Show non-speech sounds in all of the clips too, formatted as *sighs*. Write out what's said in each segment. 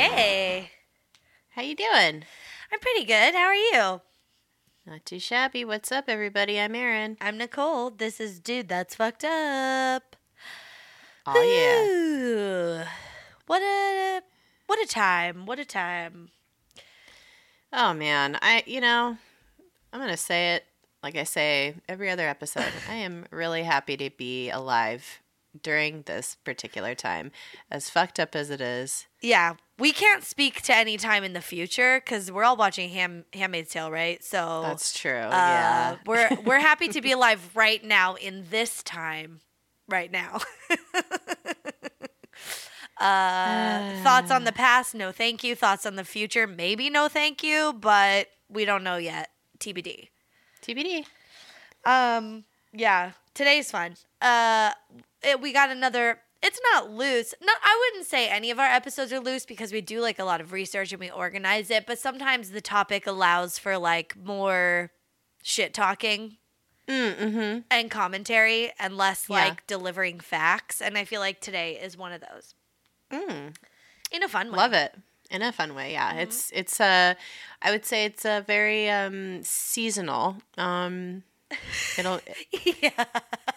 Hey, How you doing? I'm pretty good. How are you? Not too shabby. What's up, everybody? I'm Erin. I'm Nicole. This is Dude That's Fucked Up. Oh yeah. What a what a time. What a time. Oh man. I you know, I'm gonna say it like I say every other episode. *laughs* I am really happy to be alive during this particular time. As fucked up as it is. Yeah, we can't speak to any time in the future because we're all watching Ham Handmaid's Tale, right? So That's true. uh, yeah. we're we're *laughs* happy to be alive right now in this time, right now. *laughs* uh, thoughts on the *sighs* past? No, thank you. Thoughts on the future? Maybe no, thank you. But we don't know yet. TBD. TBD. Um, yeah, today's fun. Uh, it, we got another. It's not loose. No, I wouldn't say any of our episodes are loose because we do like a lot of research and we organize it. But sometimes the topic allows for like more shit talking Mm-hmm. and commentary and less Yeah. like delivering facts. And I feel like today is one of those Mm. in a fun way. Love it. In a fun way, yeah. It's it's a I would say it's a very um seasonal. Um it'll *laughs* yeah.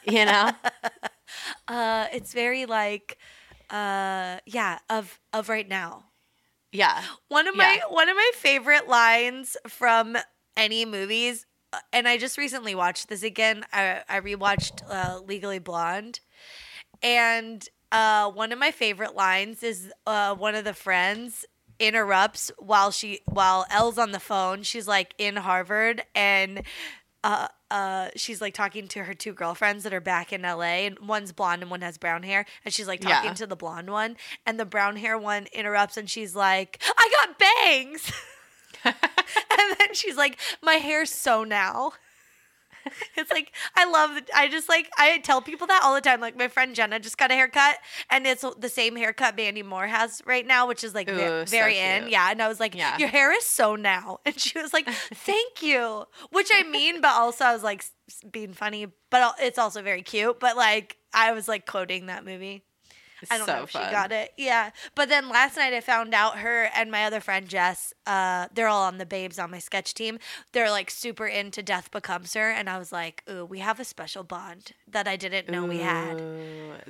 you know? *laughs* Uh, it's very like, uh, yeah, of of right now. Yeah. One of my Yeah. one of my favorite lines from any movies, uh, and I just recently watched this again. I I rewatched uh, Legally Blonde, and uh, one of my favorite lines is uh, one of the friends interrupts while she while Elle's on the phone. She's like in Harvard and. Uh, uh, she's like talking to her two girlfriends that are back in LA, and one's blonde and one has brown hair. And she's like talking Yeah. to the blonde one, and the brown hair one interrupts, and she's like, "I got bangs," *laughs* and then she's like, "My hair's so now." *laughs* It's like I love. I just like I tell people that all the time. Like my friend Jenna just got a haircut, and it's the same haircut Mandy Moore has right now, which is like Ooh, so very in. Yeah, and I was like, Yeah. "Your hair is so now," *laughs* and she was like, "Thank you," which I mean, but also I was like being funny, but it's also very cute. But like I was like quoting that movie. I don't so know if fun. she got it. Yeah. But then last night I found out her and my other friend Jess, uh, they're all on the babes on my sketch team. They're like super into Death Becomes Her. And I was like, ooh, we have a special bond that I didn't know we had.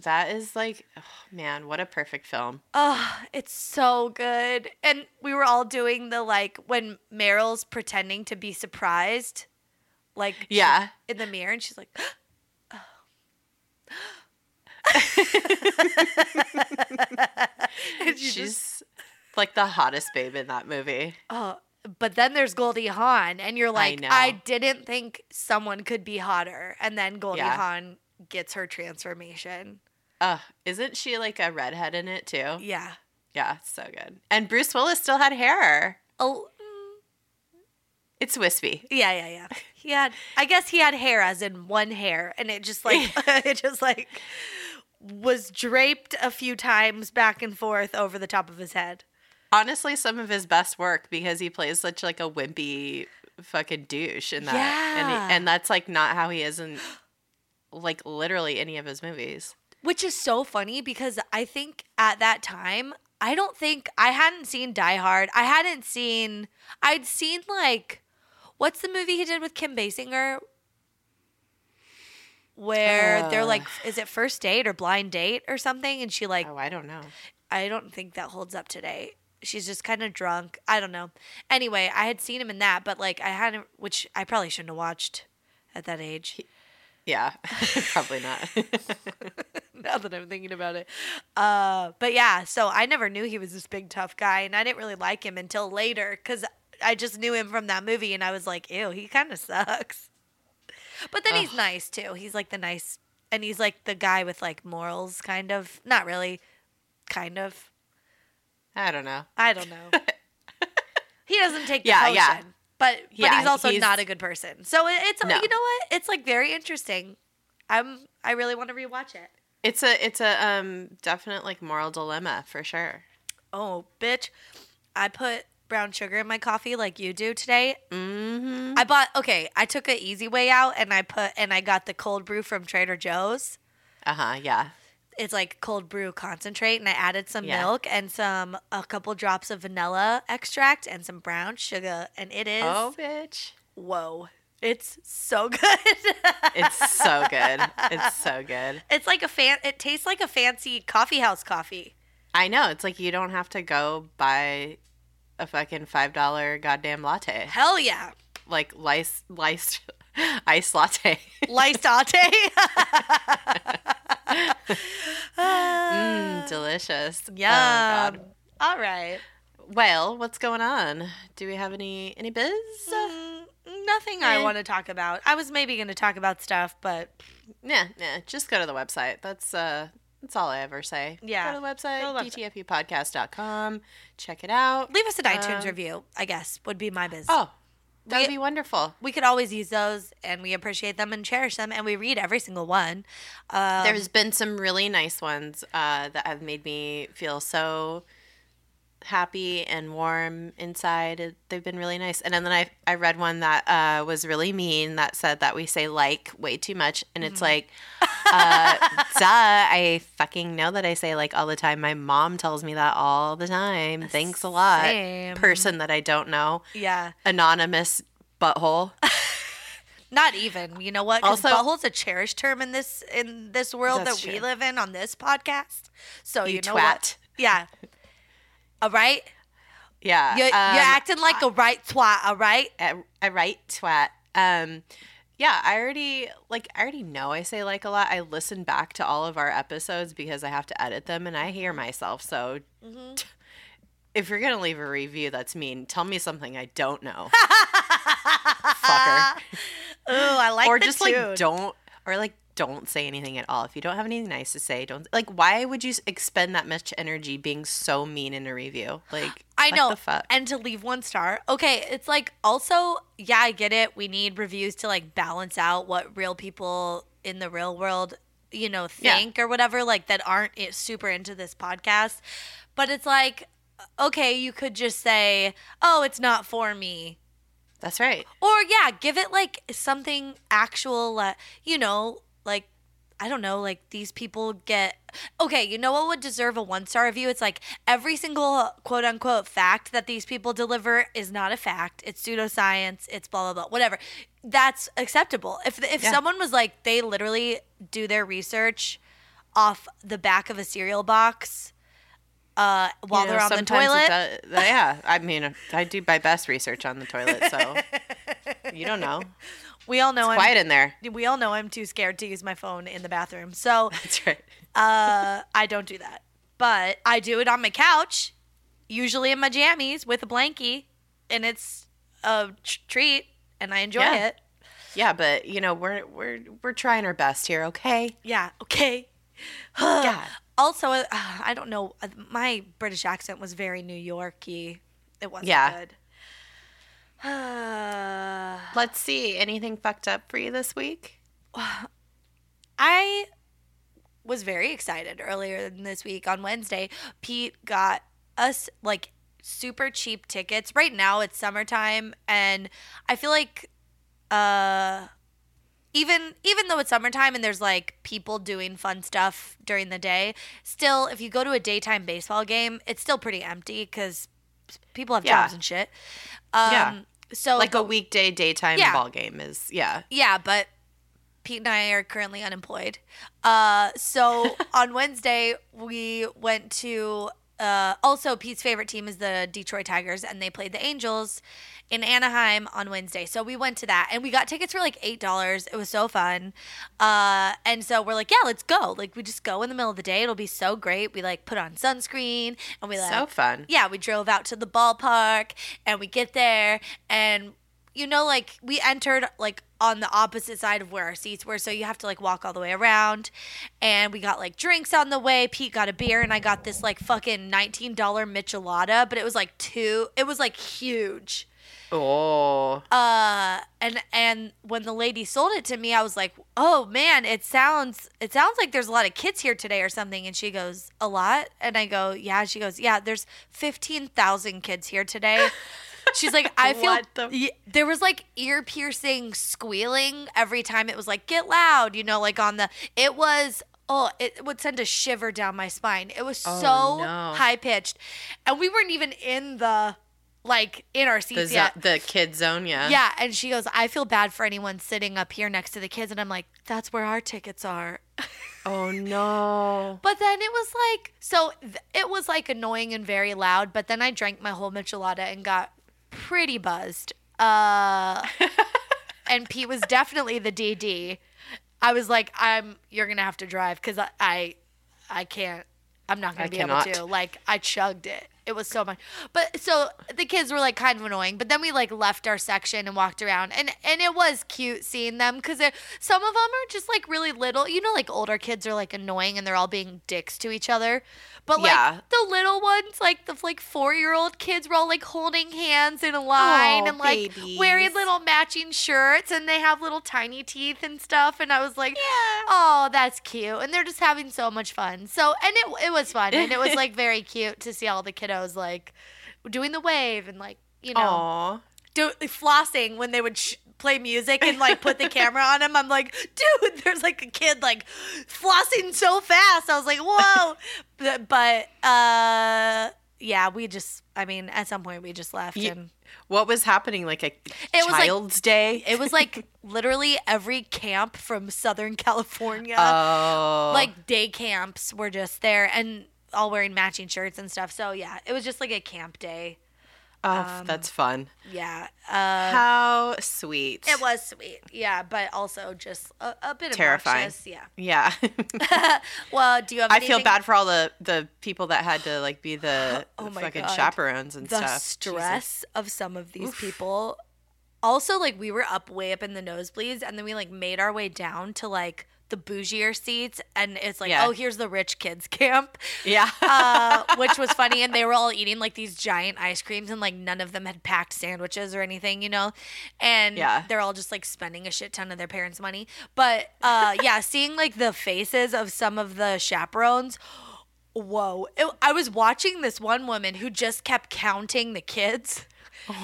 That is like, oh, man, what a perfect film. Oh, it's so good. And we were all doing the like when Meryl's pretending to be surprised, like Yeah. in the mirror, and she's like, *gasps* oh. Just She's like the hottest babe in that movie. Oh, but then there's Goldie Hawn, and you're like, know. I, didn't think someone could be hotter. And then Goldie Yeah. Hawn gets her transformation. Uh, isn't she like a redhead in it too? Yeah. Yeah, so good. And Bruce Willis still had hair. Oh, It's wispy. yeah, yeah, yeah. He had, I guess he had hair as in one hair, and it just like, *laughs* *laughs* it just like was draped a few times back and forth over the top of his head. Honestly, some of his best work because he plays such like a wimpy fucking douche in that. And, he, and that's like not how he is in like literally any of his movies. Which is so funny because I think at that time, I don't think I hadn't seen Die Hard. I hadn't seen, I'd seen like, what's the movie he did with Kim Basinger? Where they're Uh. like, is it first date or blind date or something? And she like, Oh, I don't know. I don't think that holds up today. She's just kind of drunk. I don't know. Anyway, I had seen him in that, but like I hadn't, which I probably shouldn't have watched at that age. Yeah, *laughs* probably not. *laughs* now that I'm thinking about it. Uh, but yeah, so I never knew he was this big tough guy, and I didn't really like him until later because I just knew him from that movie, and I was like, ew, he kind of sucks. But then he's nice too. He's like the nice, and he's like the guy with like morals, kind of. Not really, kind of. I don't know. I don't know. *laughs* he doesn't take the Yeah, potion, yeah. but but Yeah, he's also he's- not a good person. So it's No. you know what? It's like very interesting. I'm I really want to rewatch it. It's a it's a um definite like moral dilemma for sure. Oh, bitch. I put brown sugar in my coffee like you do today. Mm-hmm. I bought okay, I took an easy way out and I put and I got the cold brew from Trader Joe's. Uh huh. Yeah. it's like cold brew concentrate, and I added some Yeah. milk and some a couple drops of vanilla extract and some brown sugar, and it is Oh, bitch. whoa, it's so *laughs* good. It's so good. It's so good. It's like a fan. It tastes like a fancy coffee house coffee. I know. It's like you don't have to go buy a fucking $5 goddamn latte. Hell yeah, Like lice, liced *laughs* ice latte. Liced *laughs* latte. mm, *laughs* delicious. Oh, yeah. God. All right. Well, what's going on? Do we have any any biz? Mm, nothing I Eh. want to talk about. I was maybe going to talk about stuff, but Yeah, yeah. Just go to the website. That's uh that's all I ever say. Yeah. Go to the website, Go to the dtfupodcast.com. Check it out. leave us an iTunes Um, review. I guess would be my business. Oh, that would be wonderful. we could always use those, and we appreciate them and cherish them, and we read every single one. Um, There's been some really nice ones uh, that have made me feel so happy and warm inside. They've been really nice. And then I I read one that uh, was really mean that said that we say like way too much, and it's like, uh, *laughs* duh! I fucking know that I say like all the time. My mom tells me that all the time. Thanks a lot, Same. person that I don't know, yeah, anonymous butthole. *laughs* not even. You know what? Also- butthole's a cherished term in this in this world that we true. live in on this podcast. So you, You know what? twat. Yeah. All right. Yeah, You, um, you're acting like a right twat. All right. a, a right twat. Um, yeah, I already like I already know I say like a lot. I listen back to all of our episodes because I have to edit them and I hear myself. So Mm-hmm. if you're gonna leave a review that's mean, tell me something I don't know, *laughs* fucker. Oh, I like or just tune. like don't or like don't say anything at all. If you don't have anything nice to say, don't like. Why would you expend that much energy being so mean in a review? Like *gasps* I what know. the fuck. And to leave one star. Okay, it's like also, yeah, I get it. We need reviews to like balance out what real people in the real world, you know, Yeah. think or whatever, like that aren't super into this podcast. But it's like, okay, you could just say, oh, it's not for me. That's right. Or yeah, give it like something actual, uh, you know, like I don't know, like these people get okay. You know what would deserve a one star review? It's like every single quote unquote fact that these people deliver is not a fact. It's pseudoscience. It's blah blah blah. Whatever. That's acceptable. If if Yeah. someone was like they literally do their research off the back of a cereal box. Uh, while You know, they're on the toilet, does- yeah, I mean, I do my best research on the toilet, so *laughs* you don't know. We all know I'm Quiet in there. we all know I'm too scared to use my phone in the bathroom. So *laughs* That's right. uh, I don't do that. But I do it on my couch, usually in my jammies with a blankie, and it's a treat, and I enjoy Yeah. it. Yeah, but you know, we're we're we're trying our best here, okay? Yeah. Okay. *sighs* God. Also, uh, I don't know. uh, My British accent was very New Yorky. It wasn't Yeah. good. Uh, *sighs* Let's see. Anything fucked up for you this week? *sighs* I was very excited earlier this week on Wednesday. Pete got us like super cheap tickets. Right now it's summertime and I feel like uh even even though it's summertime and there's like people doing fun stuff during the day, still if you go to a daytime baseball game, it's still pretty empty cuz people have Yeah. jobs and shit. Um Yeah. So like a weekday daytime Yeah. ball game is yeah. yeah, but Pete and I are currently unemployed. Uh, so *laughs* on Wednesday, we went to. Uh, also, Pete's favorite team is the Detroit Tigers, and they played the Angels in Anaheim on Wednesday. So we went to that, and we got tickets for like eight dollars. It was so fun. Uh, and so we're like, yeah, let's go. Like we just go in the middle of the day. It'll be so great. We like put on sunscreen, and we like So fun. yeah, we drove out to the ballpark and we get there and you know like we entered like on the opposite side of where our seats were so you have to like walk all the way around. And we got like drinks on the way pete got a beer and i got this like fucking $19 michelada but it was like two it was like huge. Oh. uh and and when the lady sold it to me i was like oh man it sounds it sounds like there's a lot of kids here today or something. And she goes a lot? And i go yeah. She goes yeah there's 15000 kids here today *laughs* she's like i *laughs* feel the- y- there was like ear piercing squealing every time it was like get loud you know like on the it was oh, it would send a shiver down my spine. It was Oh, so no. high pitched, and we weren't even in the like in our The, seats zo- yet. the kid zone, yeah. Yeah, and she goes, I feel bad for anyone sitting up here next to the kids. And I'm like, that's where our tickets are. *laughs* Oh no. But then it was like, so th- it was like annoying and very loud. But then I drank my whole Michelada and got pretty buzzed. Uh, *laughs* and Pete was definitely the DD. I was like, I'm, you're going to have to drive because I, I, I can't, I'm not going I to be able to. Like, I chugged it. It was so much. But so the kids were like kind of annoying. But then we like left our section and walked around, and and it was cute seeing them because some of them are just like really little. You know, like older kids are like annoying and they're all being dicks to each other. But like Yeah. the little ones, like the like four year old kids, were all like holding hands in a line Aw, and like babies. wearing little matching shirts, and they have little tiny teeth and stuff. And I was like, yeah. oh, that's cute. And they're just having so much fun. So, and it, it was fun. And it was *laughs* like very cute to see all the kiddos like doing the wave and like, you know, do, flossing when they would sh- play music and like put the camera on him. I'm like, dude, there's like a kid like flossing so fast. I was like, whoa. *laughs* but, but, uh, yeah, we just, I mean, at some point we just left and What was happening? Like a was like- child's day? it was like *laughs* literally every camp from Southern California. oh. like day camps were just there and all wearing matching shirts and stuff. So yeah, it was just like a camp day. oh, um, that's fun. Yeah. Uh, How sweet. it was sweet. Yeah, but also just a, a bit Terrifying. obnoxious. Yeah. *laughs* Yeah. *laughs* well, do you have I feel bad for all the the people that had to like be the, *gasps* Oh the fucking God. chaperones and the stuff. The stress of some of these people. Also, like we were up way up in the nosebleeds, and then we like made our way down to like the bougier seats, and it's like, Yeah. oh, here's the rich kids *laughs* camp. Yeah. uh, which was funny. And they were all eating like these giant ice creams, and like none of them had packed sandwiches or anything, you know. And Yeah. they're all just like spending a shit ton of their parents' money. But uh, yeah, seeing like the faces of some of the chaperones. Whoa. It- I was watching this one woman who just kept counting the kids.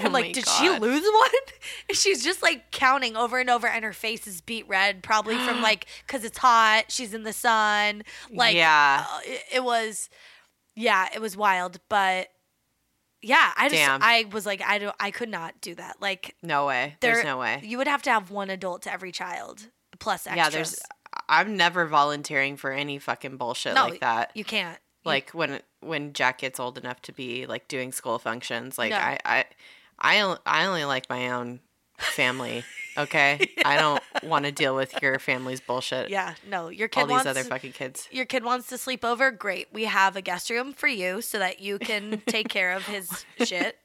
And like, my did she lose one? *laughs* And she's just like counting over and over, and her face is beat red, probably from *gasps* like, because it's hot, she's in the sun. Like, Yeah. uh, it, it was, yeah, it was wild. But yeah, I just, Damn. I was like, I don't, I could not do that. Like, no way. there, There's no way. You would have to have one adult to every child plus extras. Yeah, there's I'm never volunteering for any fucking bullshit no, like that. You can't. Like when when Jack gets old enough to be like doing school functions, like No. I I I only, I only like my own family. Okay, *laughs* I don't want to deal with your family's bullshit. yeah, no, your kid all these other fucking kids. your kid wants to sleep over. Great, we have a guest room for you so that you can take care of his *laughs* shit.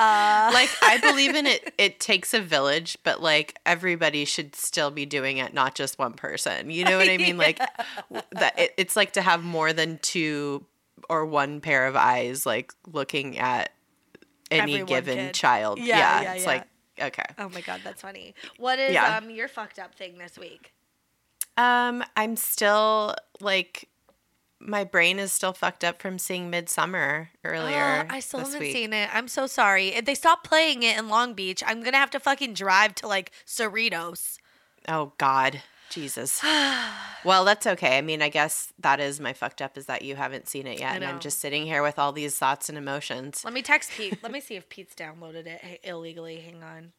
Uh, Like I believe in it. It takes a village, but like everybody should still be doing it, not just one person. You know what I mean? Like *laughs* that. It, it's like to have more than two or one pair of eyes, like looking at any Every one given kid. child. Yeah, Yeah, yeah, it's yeah. like okay. oh my god, that's funny. What is Yeah. um your fucked up thing this week? Um, I'm still like my brain is still fucked up from seeing Midsommar earlier. Oh, I still haven't week. seen it. I'm so sorry. If they stop playing it in Long Beach, I'm gonna have to fucking drive to like Cerritos. Oh God, Jesus. *sighs* well, that's okay. I mean, I guess that is my fucked up is that you haven't seen it yet, and. I'm just sitting here with all these thoughts and emotions. Let me text Pete. Let me see if Pete's downloaded it illegally. Hang on.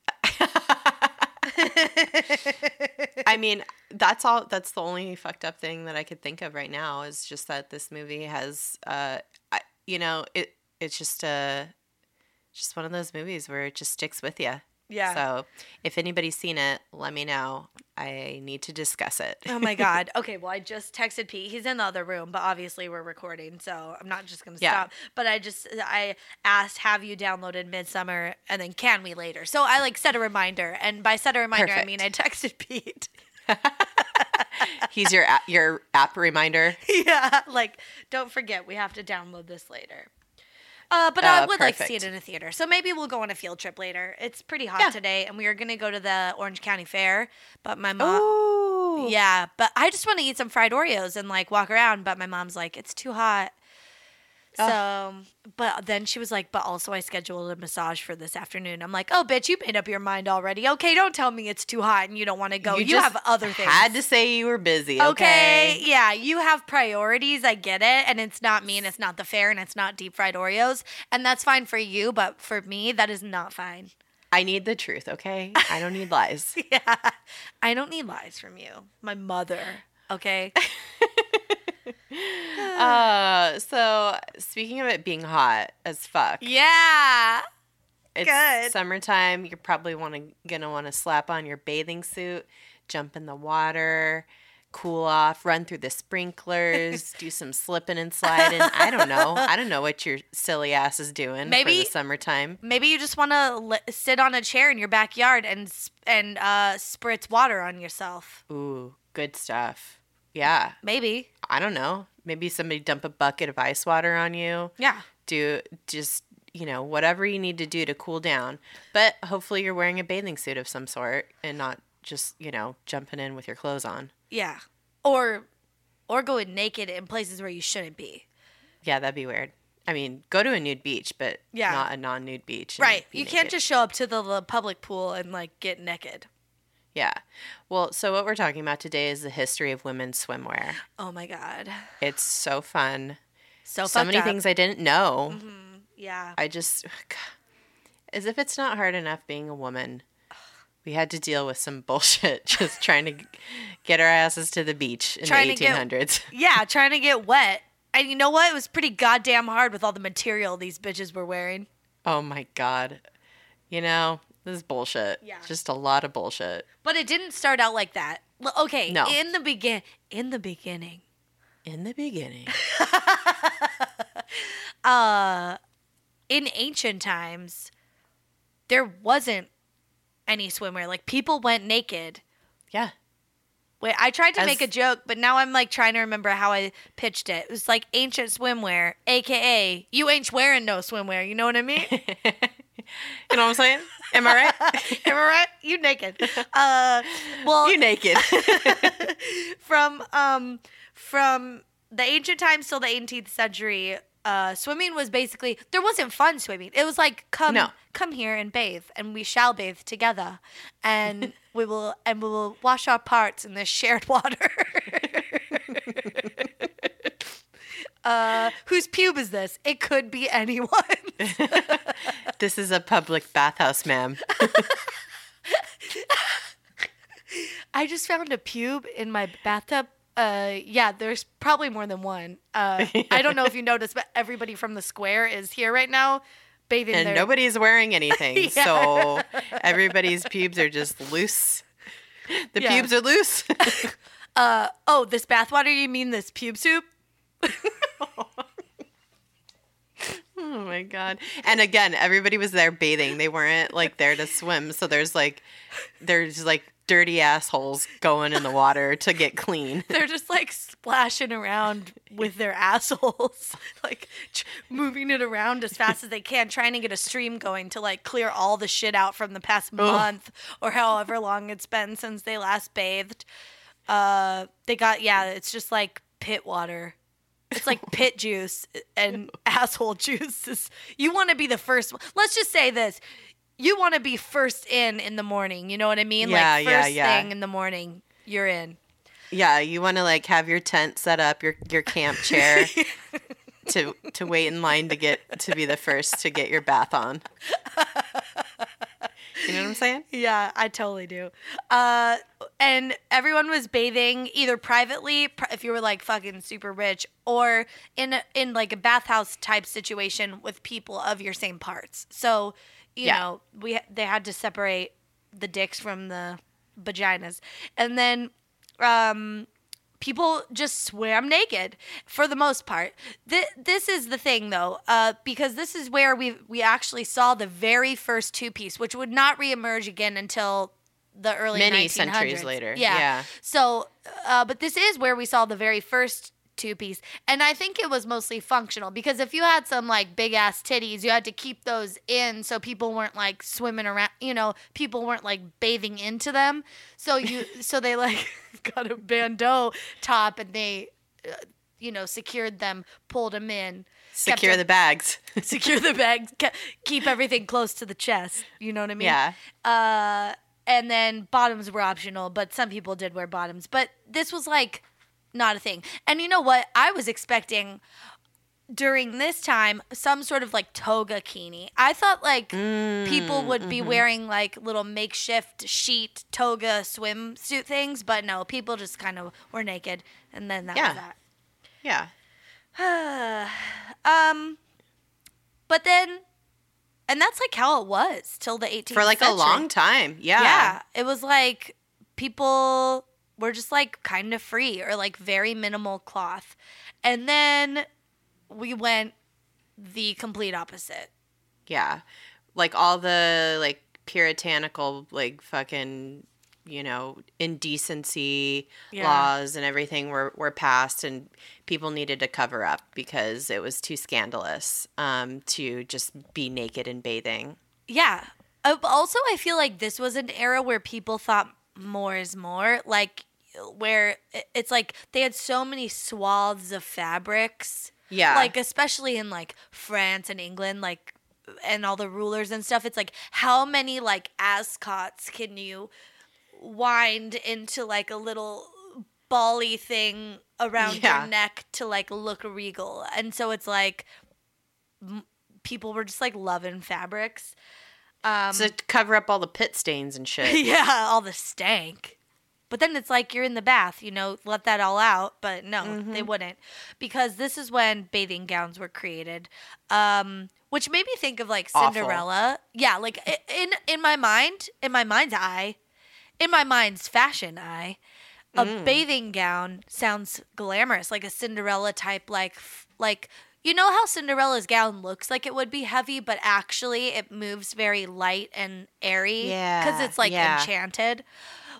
I mean, that's all. That's the only fucked up thing that I could think of right now is just that this movie has, uh, I, you know, it it's just a, just one of those movies where it just sticks with you. Yeah. So if anybody's seen it, let me know. I need to discuss it. Oh my god. *laughs* Okay, well I just texted Pete. He's in the other room, but obviously we're recording, so I'm not just gonna Yeah. stop. But I just I asked, have you downloaded Midsommar and then can we later? So I like set a reminder. And by set a reminder I mean I texted Pete. *laughs* He's your a- your app reminder. *laughs* yeah. Like, don't forget we have to download this later. Uh, but I Uh, would like to see it in a theater. So maybe we'll go on a field trip later. It's pretty hot Yeah. today, and we are gonna go to the Orange County Fair. But my mom Ooh. Yeah, but I just want to eat some fried Oreos and like walk around. But my mom's like, it's too hot. So, um, but then she was like, but also I scheduled a massage for this afternoon. I'm like, oh, bitch, you made up your mind already. Okay, don't tell me it's too hot and you don't want to go. You, just have other things. Had to say you were busy. Okay. Okay. Yeah, you have priorities. I get it. And it's not me and it's not the fair and it's not deep fried Oreos. And that's fine for you. But for me, that is not fine. I need the truth. Okay. I don't need lies. *laughs* Yeah. I don't need lies from you. My mother. Okay. *laughs* *laughs* uh, so speaking of it being hot as fuck, yeah. it's good. summertime. You're probably want to gonna want to slap on your bathing suit, jump in the water, cool off, run through the sprinklers, *laughs* do some slipping and sliding. I don't know. I don't know what your silly ass is doing for Maybe- the summertime. Maybe you just want to li- sit on a chair in your backyard and and uh, spritz water on yourself. Ooh, good stuff. Yeah, Maybe. I don't know. Maybe somebody dump a bucket of ice water on you. Yeah. do just you know whatever you need to do to cool down but hopefully you're wearing a bathing suit of some sort and not just you know jumping in with your clothes on Yeah. Or or going naked in places where you shouldn't be. yeah that'd be weird i mean go to a nude beach but Yeah. not a non-nude beach Right. be You can't just show up to the, the public pool and like get naked. Yeah well so what we're talking about today is the history of women's swimwear Oh my god. it's so fun So so many up. things i didn't know mm-hmm. Yeah. i just *sighs* as if it's not hard enough being a woman we had to deal with some *laughs* bullshit just trying to get our asses to the beach in Trying the to get- 1800s. *laughs* yeah, trying to get wet. And you know what? It was pretty goddamn hard with all the material these bitches were wearing. Oh my god. You know, this is bullshit. Yeah. Just a lot of bullshit. But it didn't start out like that. Okay, No. in the begin in the beginning, In the beginning. *laughs* uh in ancient times there wasn't any swimwear. Like people went naked. yeah. Wait, I tried to As- make a joke, but now I'm like trying to remember how I pitched it. It was like ancient swimwear, aka you ain't wearing no swimwear. You know what I mean? *laughs* you know what I'm saying? Am I right? *laughs* Am I right? You naked. Uh, well, you naked. *laughs* from um from the ancient times till the 18th century uh swimming was basically there wasn't fun swimming it was like come No. come here and bathe and we shall bathe together and *laughs* we will and we will wash our parts in this shared water uh whose pube is this it could be anyone *laughs* this is a public bathhouse, ma'am. *laughs* I just found a pube in my bathtub. Uh, yeah, there's probably more than one. Uh, I don't know if you *laughs* noticed, but everybody from the square is here right now, bathing And their. nobody's wearing anything. Yeah. So everybody's pubes are just loose. The Yeah. pubes are loose. Uh, oh, this bathwater? You mean this pube soup? *laughs* Oh my god. And again, everybody was there bathing. They weren't like there to swim. So there's like there's like dirty assholes going in the water to get clean. *laughs* They're just like splashing around with their assholes, *laughs* like ch- moving it around as fast as they can, trying to get a stream going to like clear all the shit out from the past month or however long it's been since they last bathed. Uh, they got yeah, it's just like pit water. It's like pit juice and *laughs* asshole juice. You want to be the first. one. Let's just say this. You want to be first in in the morning. You know what I mean? Yeah, like yeah, first yeah. thing in the morning, you're in. Yeah, you want to like have your tent set up, your your camp chair *laughs* to to wait in line to get to be the first to get your bath on. *laughs* You know what I'm saying? Yeah, I totally do. Uh, and everyone was bathing either privately, pr- if you were like fucking super rich, or in a, in like a bathhouse type situation with people of your same parts. So, you Yeah. know, we they had to separate the dicks from the vaginas, and then um, people just swam naked for the most part. Th- this is the thing though, uh, because this is where we we actually saw the very first two piece, which would not reemerge again until the early Many 1900s. centuries later, Yeah. yeah. So, uh, but this is where we saw the very first two piece, and I think it was mostly functional because if you had some like big ass titties, you had to keep those in so people weren't like swimming around. You know, people weren't like bathing into them. So you, *laughs* so they like *laughs* got a bandeau top and they, uh, you know, secured them, pulled them in. *laughs* Secure the bags. secure the bags, keep everything close to the chest. You know what I mean? yeah. Uh, and then bottoms were optional, but some people did wear bottoms. But this was like not a thing. And you know what? I was expecting during this time some sort of like toga kini. I thought like people would be wearing like little makeshift sheet toga swimsuit things, but no, people just kind of were naked, and then that Yeah. was that. Yeah. *sighs* Um, but then, and that's like how it was till the 18th For like century. a long time. Yeah. Yeah, it was like people were just like kind of free or like very minimal cloth, and then we went the complete opposite. Yeah. Like all the like puritanical like fucking you know indecency Yeah. laws and everything were were passed and people needed to cover up because it was too scandalous um to just be naked and bathing. Yeah. Uh, also, I feel like this was an era where people thought more is more. Like, where it's like they had so many swaths of fabrics. Yeah. Like, especially in like France and England, like, and all the rulers and stuff. It's like, how many like ascots can you wind into like a little bally thing around Yeah. your neck to like look regal? And so it's like, m- people were just like loving fabrics. Um, to cover up all the pit stains and shit. *laughs* yeah, all the stank. But then it's like you're in the bath, you know, let that all out. But no, Mm-hmm. they wouldn't. Because this is when bathing gowns were created. Um, which made me think of like Awful. Cinderella. Yeah, like in in my mind, in my mind's eye, in my mind's fashion eye, a Mm. bathing gown sounds glamorous, like a Cinderella type, like like you know how Cinderella's gown looks like it would be heavy, but actually it moves very light and airy Yeah, because Yeah, it's like yeah. enchanted.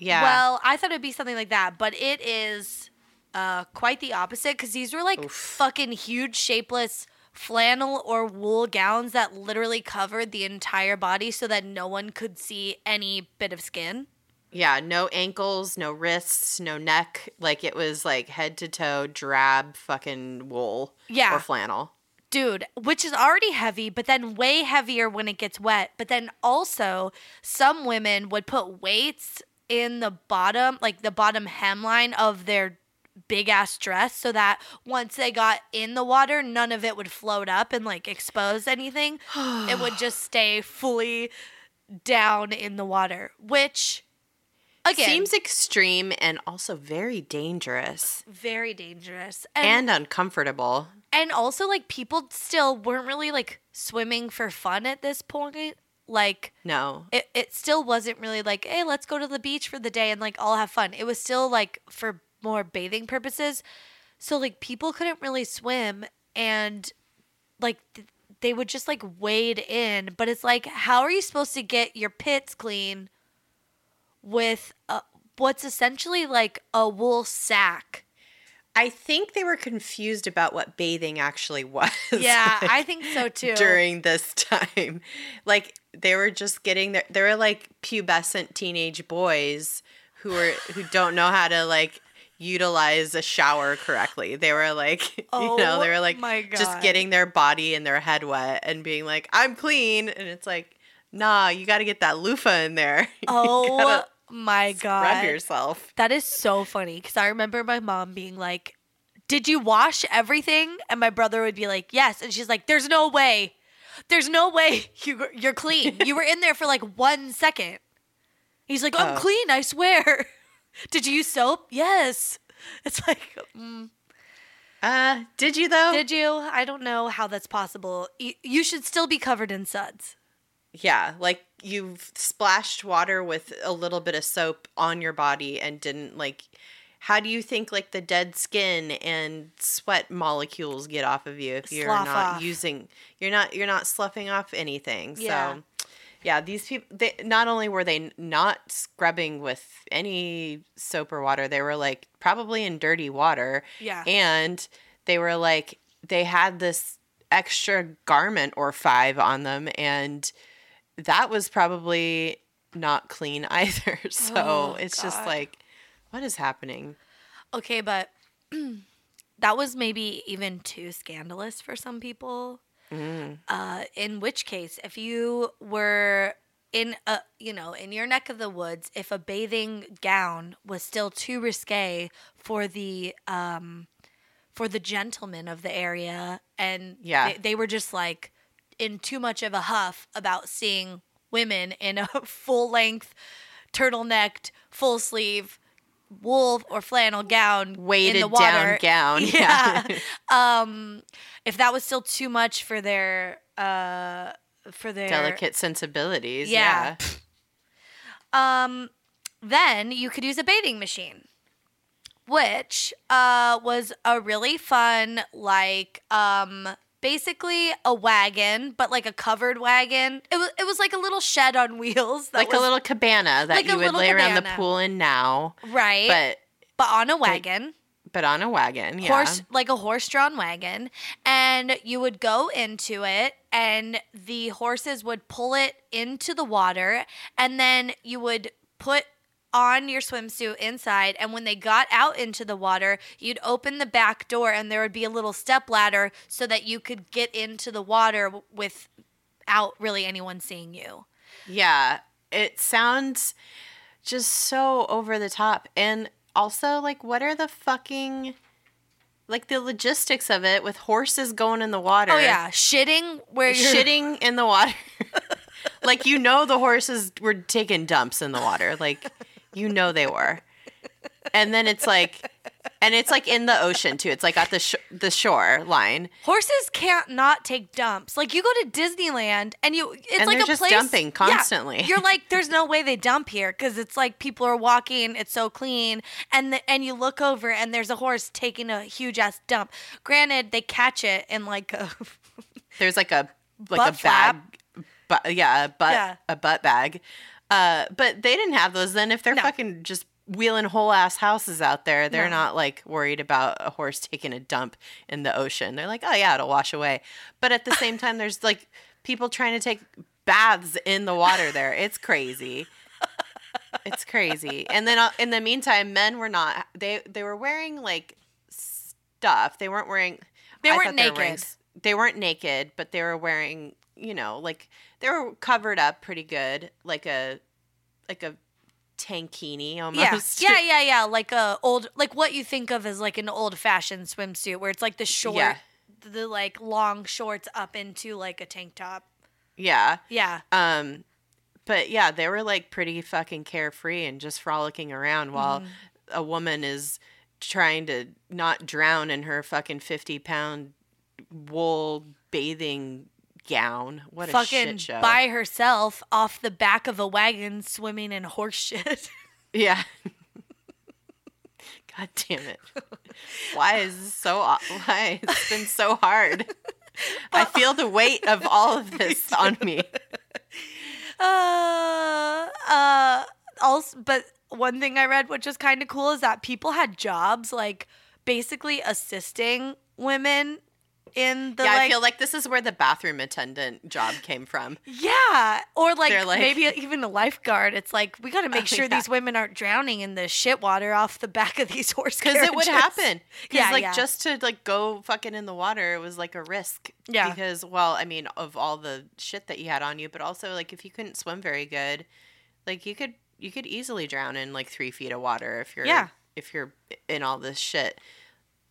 Yeah. Well, I thought it'd be something like that, but it is uh, quite the opposite because these were like Oof. fucking huge, shapeless flannel or wool gowns that literally covered the entire body so that no one could see any bit of skin. Yeah, no ankles, no wrists, no neck. Like it was like head to toe drab fucking wool Yeah. or flannel. Dude, which is already heavy, but then way heavier when it gets wet. But then also, some women would put weights in the bottom, like the bottom hemline of their big ass dress, so that once they got in the water, none of it would float up and like expose anything. *sighs* it would just stay fully down in the water, which again Seems extreme and also very dangerous very dangerous. and uncomfortable. and also like people still weren't really like swimming for fun at this point like No. it, it still wasn't really like hey let's go to the beach for the day and like all have fun. It was still like for more bathing purposes. So like people couldn't really swim and like th- they would just like wade in. But it's like how are you supposed to get your pits clean with a, what's essentially like a wool sack I think they were confused about what bathing actually *laughs* was. yeah like, i think so too during this *laughs* time. Like they were just getting there they were like pubescent teenage boys who were who don't know how to like utilize a shower correctly. They were like *laughs* you oh know, they Oh were like my just getting their body and their head wet and being like, I'm clean and it's like, nah, you gotta get that loofah in there. Oh my Scrub god. yourself. That is so funny because I remember my mom being like, Did you wash everything? And my brother would be like, Yes. And she's like, There's no way. There's no way *laughs* you, you're clean. You were in there for like one second. He's like, I'm Oh. clean, I swear. *laughs* Did you use soap? Yes. It's like, mm, Uh, did you though? did you? I don't know how that's possible. You, you should still be covered in suds. Yeah, like you've splashed water with a little bit of soap on your body and didn't like how do you think like the dead skin and sweat molecules get off of you if you're Slough not off. using you're not you're not sloughing off anything. Yeah. So yeah, these people they not only were they not scrubbing with any soap or water, they were like probably in dirty water. Yeah. And they were like they had this extra garment or five on them and that was probably not clean *laughs* either. So Oh, it's just like, what is happening? Okay, but *clears throat* that was maybe even too scandalous for some people. Mm. Uh, in which case, if you were in a you know in your neck of the woods, if a bathing gown was still too risque for the um, for the gentlemen of the area, and Yeah. they, they were just like in too much of a huff about seeing women in a *laughs* full length turtlenecked full sleeve wool or flannel gown in the water. down gown. *laughs* Yeah. Yeah. *laughs* um, if that was still too much for their uh for their Delicate sensibilities. Yeah. Yeah. um, then you could use a bathing machine, which uh was a really fun like um basically a wagon, but like a covered wagon. It was it was like a little shed on wheels, Like a little cabana that like you would lay around the pool in now. right, but, But on a wagon. but on a wagon. Yeah. horse like a horse-drawn wagon and you would go into it and the horses would pull it into the water and then you would put on your swimsuit inside and when they got out into the water you'd open the back door and there would be a little step ladder so that you could get into the water without really anyone seeing you Yeah, it sounds just so over the top. And also, like, what are the fucking, like, the logistics of it with horses going in the water? oh yeah shitting where you're Shitting in the water. *laughs* like, you know, the horses were taking dumps in the water. Like, you know they were. And then it's like, and it's like in the ocean too. It's like at the sh- the shore line, Horses can't not take dumps. Like you go to Disneyland and you, it's And like a just place dumping Yeah. constantly. you're like, there's no way they dump here because it's like people are walking. It's so clean, and the, and you look over and there's a horse taking a huge ass dump. Granted, they catch it in like a There's like a like a bag, flap. but yeah, a butt Yeah. a butt bag. Uh, but they didn't have those. Then if they're No. fucking just wheeling whole ass houses out there, they're No. not like worried about a horse taking a dump in the ocean. They're like, oh yeah, it'll wash away. But at the same time, there's like people trying to take baths in the water there. It's crazy. It's crazy. And then uh, in the meantime, men were not. They they were wearing like stuff. They weren't wearing. They I weren't thought were wearing naked. they weren't naked, but they were wearing. You know, like they were covered up pretty good, like a like a tankini yeah, almost. yeah, *laughs* yeah, yeah, like a old, like what you think of as like an old fashioned swimsuit, where it's like the short, Yeah. the like long shorts up into like a tank top. yeah. Yeah, Um, but yeah, they were like pretty fucking carefree and just frolicking around while Mm-hmm. a woman is trying to not drown in her fucking 50 pound wool bathing gown. What a fucking shit show. by herself off the back of a wagon swimming in horse shit. *laughs* Yeah. *laughs* God damn it. Why is this so why it's been so hard? *laughs* I feel the weight of all of this on me. uh, uh, also, but one thing I read, which is kind of cool, is that people had jobs like basically assisting women in the yeah, like, I feel like this is where the bathroom attendant job came from. yeah, or like, like- maybe even a lifeguard. It's like we got to make *laughs* Oh, sure yeah. these women aren't drowning in the shit water off the back of these *laughs* horse because it would happen. *laughs* Because Yeah, like yeah. just to like go fucking in the water, it was like a risk. Yeah. Because well, I mean, of all the shit that you had on you, but also like if you couldn't swim very good, like you could you could easily drown in like three feet of water if you're Yeah. if you're in all this shit,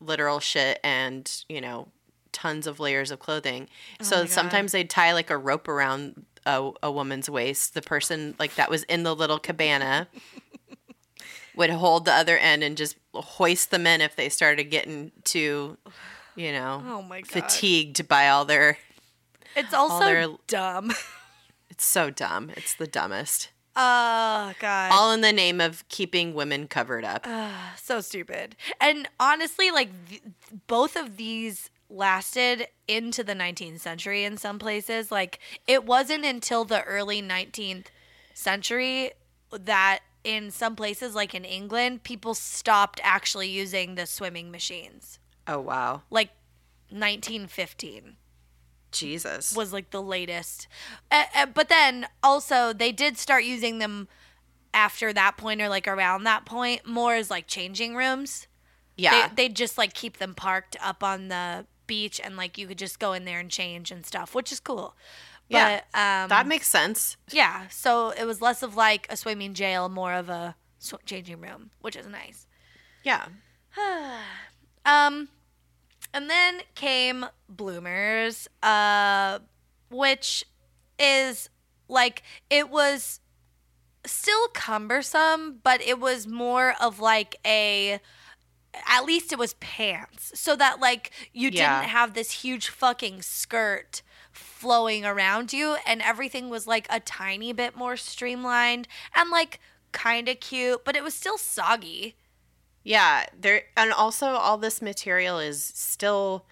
literal shit, and you know tons of layers of clothing. Oh so sometimes they'd tie like a rope around a, a woman's waist. The person like that was in the little cabana *laughs* would hold the other end and just hoist them in if they started getting too, you know, Oh my god, fatigued by all their. It's also their- dumb. *laughs* It's so dumb. It's the dumbest. Oh god. All in the name of keeping women covered up. so stupid. And honestly, like th- both of these lasted into the 19th century in some places. Like it wasn't until the early 19th century that in some places like in England, people stopped actually using the swimming machines. Oh wow, Like 1915 Jesus. was like the latest. Uh, uh, but then also they did start using them after that point or like around that point more as like changing rooms. Yeah. they, they'd just like keep them parked up on the beach, and like you could just go in there and change and stuff, which is cool. Yeah, But, um, that makes sense. yeah. So it was less of like a swimming jail, more of a sw- changing room, which is nice. Yeah. *sighs* Um, and then came Bloomers, uh, which is like it was still cumbersome, but it was more of like a. At least it was pants, so that like you Yeah. didn't have this huge fucking skirt flowing around you, and everything was like a tiny bit more streamlined and like kind of cute, but it was still soggy. Yeah, there and also all this material is still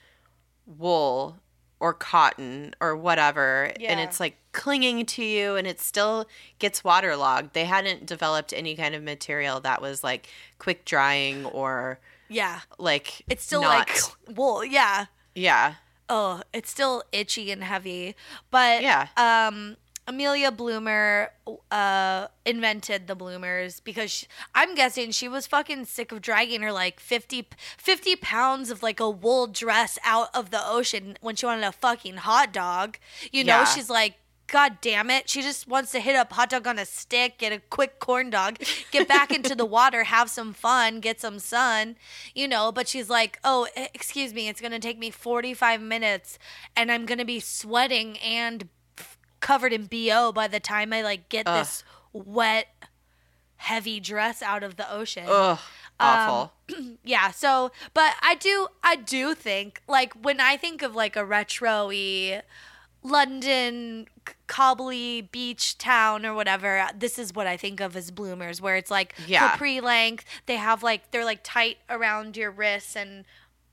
wool or cotton or whatever and it's like clinging to you and it still gets waterlogged. They hadn't developed any kind of material that was like quick drying or Yeah. like It's still not- like wool, yeah. yeah. Oh, it's still itchy and heavy. But Yeah. um Amelia Bloomer uh invented the bloomers because she, I'm guessing she was fucking sick of dragging her like 50 50 pounds of like a wool dress out of the ocean when she wanted a fucking hot dog. You know, Yeah. she's like God damn it. She just wants to hit up hot dog on a stick, get a quick corn dog, get back into the water, have some fun, get some sun, you know. But she's like, oh, excuse me, it's going to take me 45 minutes and I'm going to be sweating and covered in BO by the time I like get Ugh. this wet, heavy dress out of the ocean Ugh, awful. Um, *clears throat* yeah so but i do i do think like when i think of like a retro-y london cobbly beach town or whatever this is what i think of as bloomers where it's like Yeah. capri length they have like they're like tight around your wrists and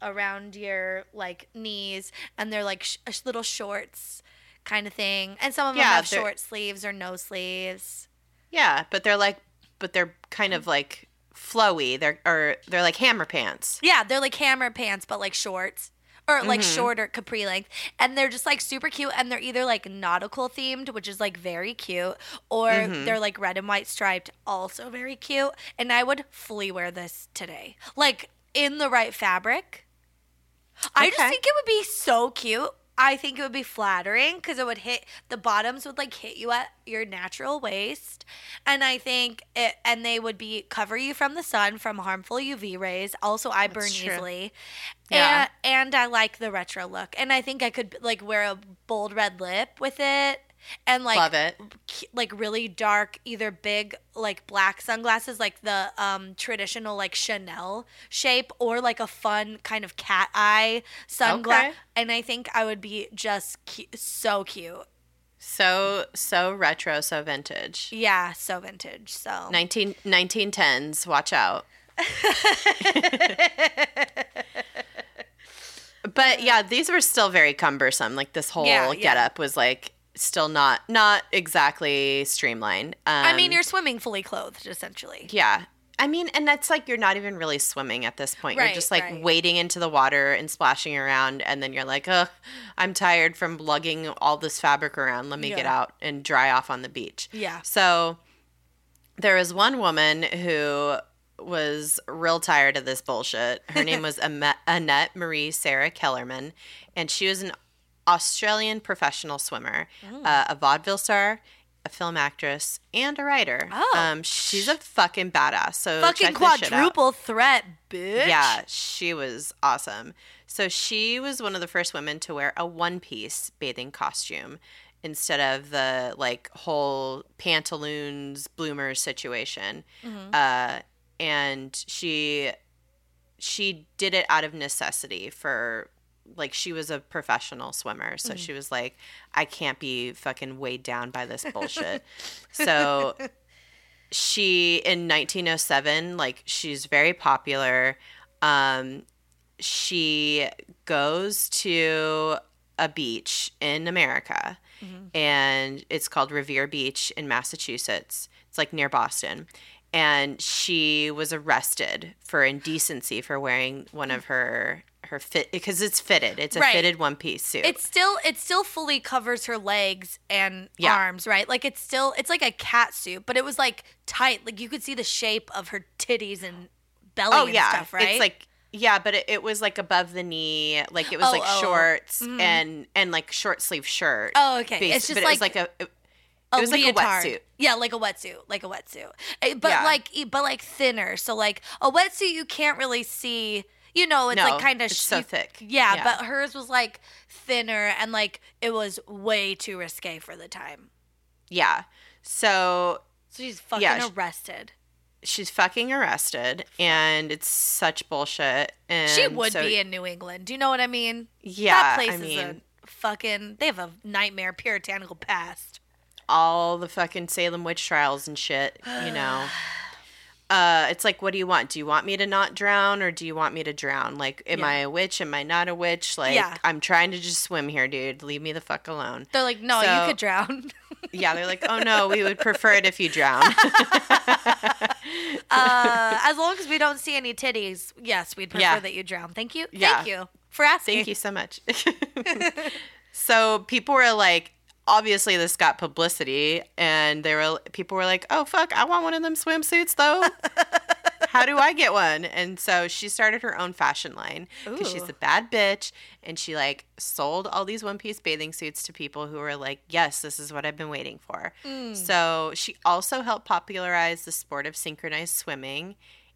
around your like knees and they're like sh- little shorts kind of thing and some of them have short sleeves or no sleeves yeah, but they're like but they're kind of like flowy. They're or they're like hammer pants. Yeah, they're like hammer pants, but like shorts. Or like Mm-hmm. shorter capri length. And they're just like super cute. And they're either like nautical themed, which is like very cute, or Mm-hmm. they're like red and white striped, also very cute. And I would fully wear this today. Like in the right fabric. I just think it would be so cute. I think it would be flattering because it would hit the bottoms would like hit you at your natural waist, and I think it and they would be cover you from the sun from harmful UV rays. Also, I burn true. easily, Yeah. and and I like the retro look, and I think I could like wear a bold red lip with it, and like Love it. like really dark either big like black sunglasses like the um traditional like chanel shape or like a fun kind of cat eye sunglass Okay. and i think i would be just cu- so cute So so retro, so vintage. yeah so vintage so 19, 1910s, watch out. *laughs* but yeah, these were still very cumbersome. Like this whole Yeah, yeah. getup was like still not not exactly streamlined. Um, i mean you're swimming fully clothed essentially yeah. I mean, and that's like you're not even really swimming at this point. Right, you're just like right. wading into the water and splashing around, and then you're like, "Ugh, I'm tired from lugging all this fabric around. Let me get out and dry off on the beach." Yeah. So there was one woman who was real tired of this bullshit. Her *laughs* name was Annette Marie Sarah Kellerman, and she was an Australian professional swimmer, Mm. uh, a vaudeville star, a film actress, and a writer. Oh. Um, she's a fucking badass. So fucking check this shit out. quadruple threat bitch Yeah, she was awesome. So she was one of the first women to wear a one piece bathing costume instead of the like whole pantaloons bloomers situation. Uh, and she she did it out of necessity for like she was a professional swimmer so she was like i can't be fucking weighed down by this bullshit. So she in 1907 like she's very popular. Um she goes to a beach in america and it's called revere beach in massachusetts. It's like near boston. And she was arrested for indecency for wearing one of her her fit because it's fitted it's a Right. fitted one piece suit It still it still fully covers her legs and Yeah. arms, right? Like it's still it's like a cat suit, but it was like tight. Like you could see the shape of her titties and belly oh and yeah stuff, right? it's like Yeah, but it, it was like above the knee, like it was Oh, like oh. shorts Mhm. and and like short sleeve shirt. Oh, okay. base- it's just but it like, was like a it, a it was like a wetsuit. Yeah, like a wetsuit, like a wetsuit. Eh, But Yeah. like, but like thinner. So like a wetsuit, you can't really see. You know, it's No, like kind of it's so thick. Yeah, Yeah. but hers was like thinner and like it was way too risque for the time. yeah. So So she's fucking Yeah, sh- arrested. she's fucking arrested, and it's such bullshit. And she would so- be in New England. Do you know what I mean? Yeah, that place I is mean, a fucking. They have a nightmare puritanical past. all the fucking Salem witch trials and shit. You know. *sighs* *sighs* *sighs* Uh, it's like, what do you want? Do you want me to not drown, or do you want me to drown? Like, am Yeah. I a witch? Am I not a witch? Like, Yeah. I'm trying to just swim here, dude. Leave me the fuck alone. They're like, no, you could drown. *laughs* Yeah, they're like, oh no, we would prefer it if you drown. *laughs* *laughs* uh, as long as we don't see any titties, yes, we'd prefer Yeah. that you drown. Thank you. Thank you for asking. Thank you so much. so people were like, obviously this got publicity, and they were people were like, oh fuck, I want one of them swimsuits though. *laughs* How do I get one? And so she started her own fashion line because she's a bad bitch, and she like sold all these one piece bathing suits to people who were like, yes, this is what I've been waiting for. Mm. So she also helped popularize the sport of synchronized swimming.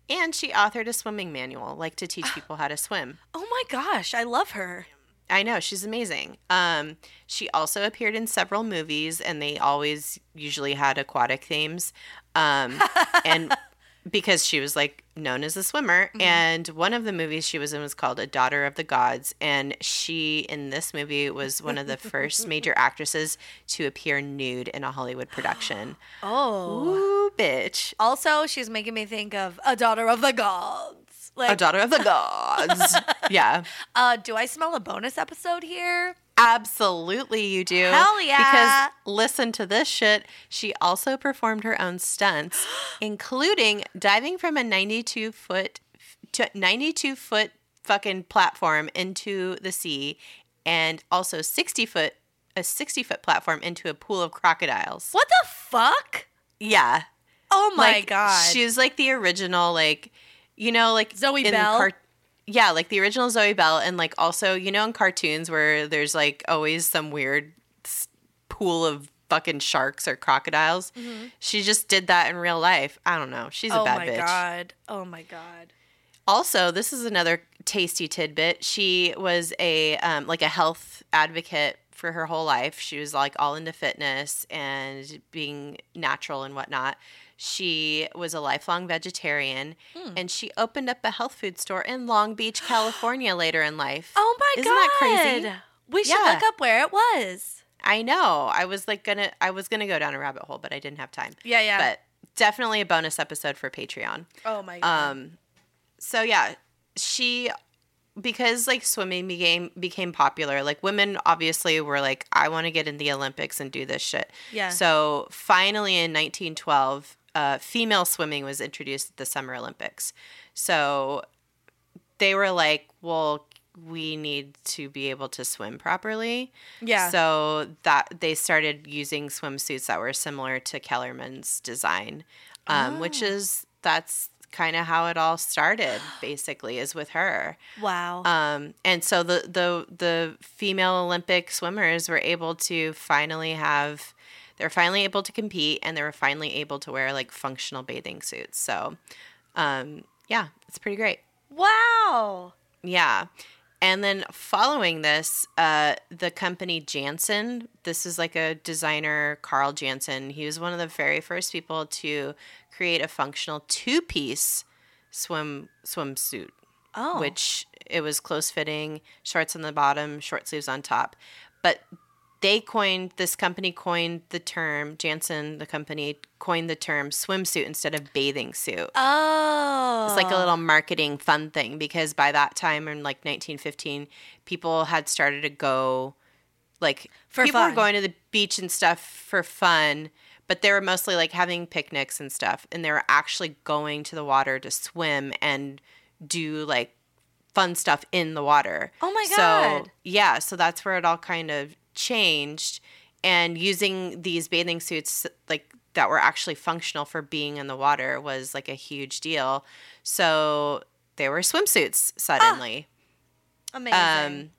And she authored a swimming manual, like to teach people how to swim. Oh my gosh, I love her. I know she's amazing. Um, she also appeared in several movies, and they always usually had aquatic themes. Um, and *laughs* because she was like known as a swimmer, and one of the movies she was in was called A Daughter of the Gods, and she in this movie was one of the first *laughs* major actresses to appear nude in a Hollywood production. *gasps* Oh. Ooh, bitch! Also, she's making me think of a daughter of the gods. Like, A daughter of the *laughs* gods. yeah. uh, do I smell a bonus episode here? Absolutely, you do. Hell yeah. Because listen to this shit. She also performed her own stunts, *gasps* including diving from a 92 foot, to 92 foot fucking platform into the sea, and also 60 foot, a 60 foot platform into a pool of crocodiles. What the fuck? Yeah. Oh my like, god. She's like the original, like, you know, like Zoe Bell? yeah, like the original Zoe Bell, and like also, you know, in cartoons where there's like always some weird pool of fucking sharks or crocodiles. She just did that in real life. I don't know. She's a Mm-hmm. oh my god. Oh my god. Also, this is another tasty tidbit. She was a um, like a health advocate for her whole life. She was like all into fitness and being natural and whatnot. She was a lifelong vegetarian, Hmm. and she opened up a health food store in Long Beach, *gasps* California, later in life. Oh my Isn't god. that crazy? We should Yeah. look up where it was. I know. I was like gonna, I was gonna go down a rabbit hole, but I didn't have time. Yeah, yeah. But definitely a bonus episode for Patreon. oh my god. Um, so yeah, she because like swimming became became popular. Like women obviously were like, I want to get in the Olympics and do this shit. Yeah. So finally in 1912, uh, female swimming was introduced at the Summer Olympics. So they were like, well. We need to be able to swim properly. yeah. So that they started using swimsuits that were similar to Kellerman's design, um, which Oh. is that's kind of how it all started. Basically, is with her. wow. Um, and so the the the female Olympic swimmers were able to finally have. They're finally able to compete, and they were finally able to wear like functional bathing suits. So, um, yeah, it's pretty great. wow. Yeah. And then following this, uh, the company Jantzen, this is like a designer, Carl Jantzen. He was one of the very first people to create a functional two piece swim swimsuit, Oh. which it was close fitting, shorts on the bottom, short sleeves on top. But they coined this company coined the term Jantzen, the company coined the term swimsuit instead of bathing suit. Oh. It's like a little marketing fun thing because by that time in like 1915, people had started to go, like For people fun. were going to the beach and stuff for fun, but they were mostly like having picnics and stuff, and they were actually going to the water to swim and do like fun stuff in the water. Oh my god. So God. yeah, so that's where it all kind of changed, and using these bathing suits like that were actually functional for being in the water was like a huge deal. So they were swimsuits suddenly. Amazing. Um,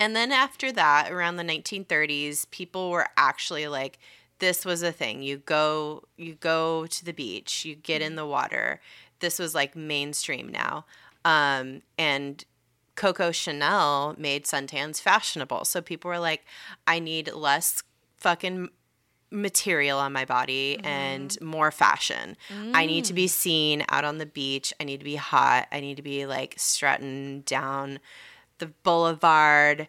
and then after that, around the 1930s, people were actually like, this was a thing. You go, you go to the beach, you get in the water. This was like mainstream now. Um, and Coco Chanel made suntans fashionable. So people were like, I need less fucking material on my body and mm-hmm. more fashion. I need to be mm. seen out on the beach. I need to be hot. I need to be like strutting down the boulevard,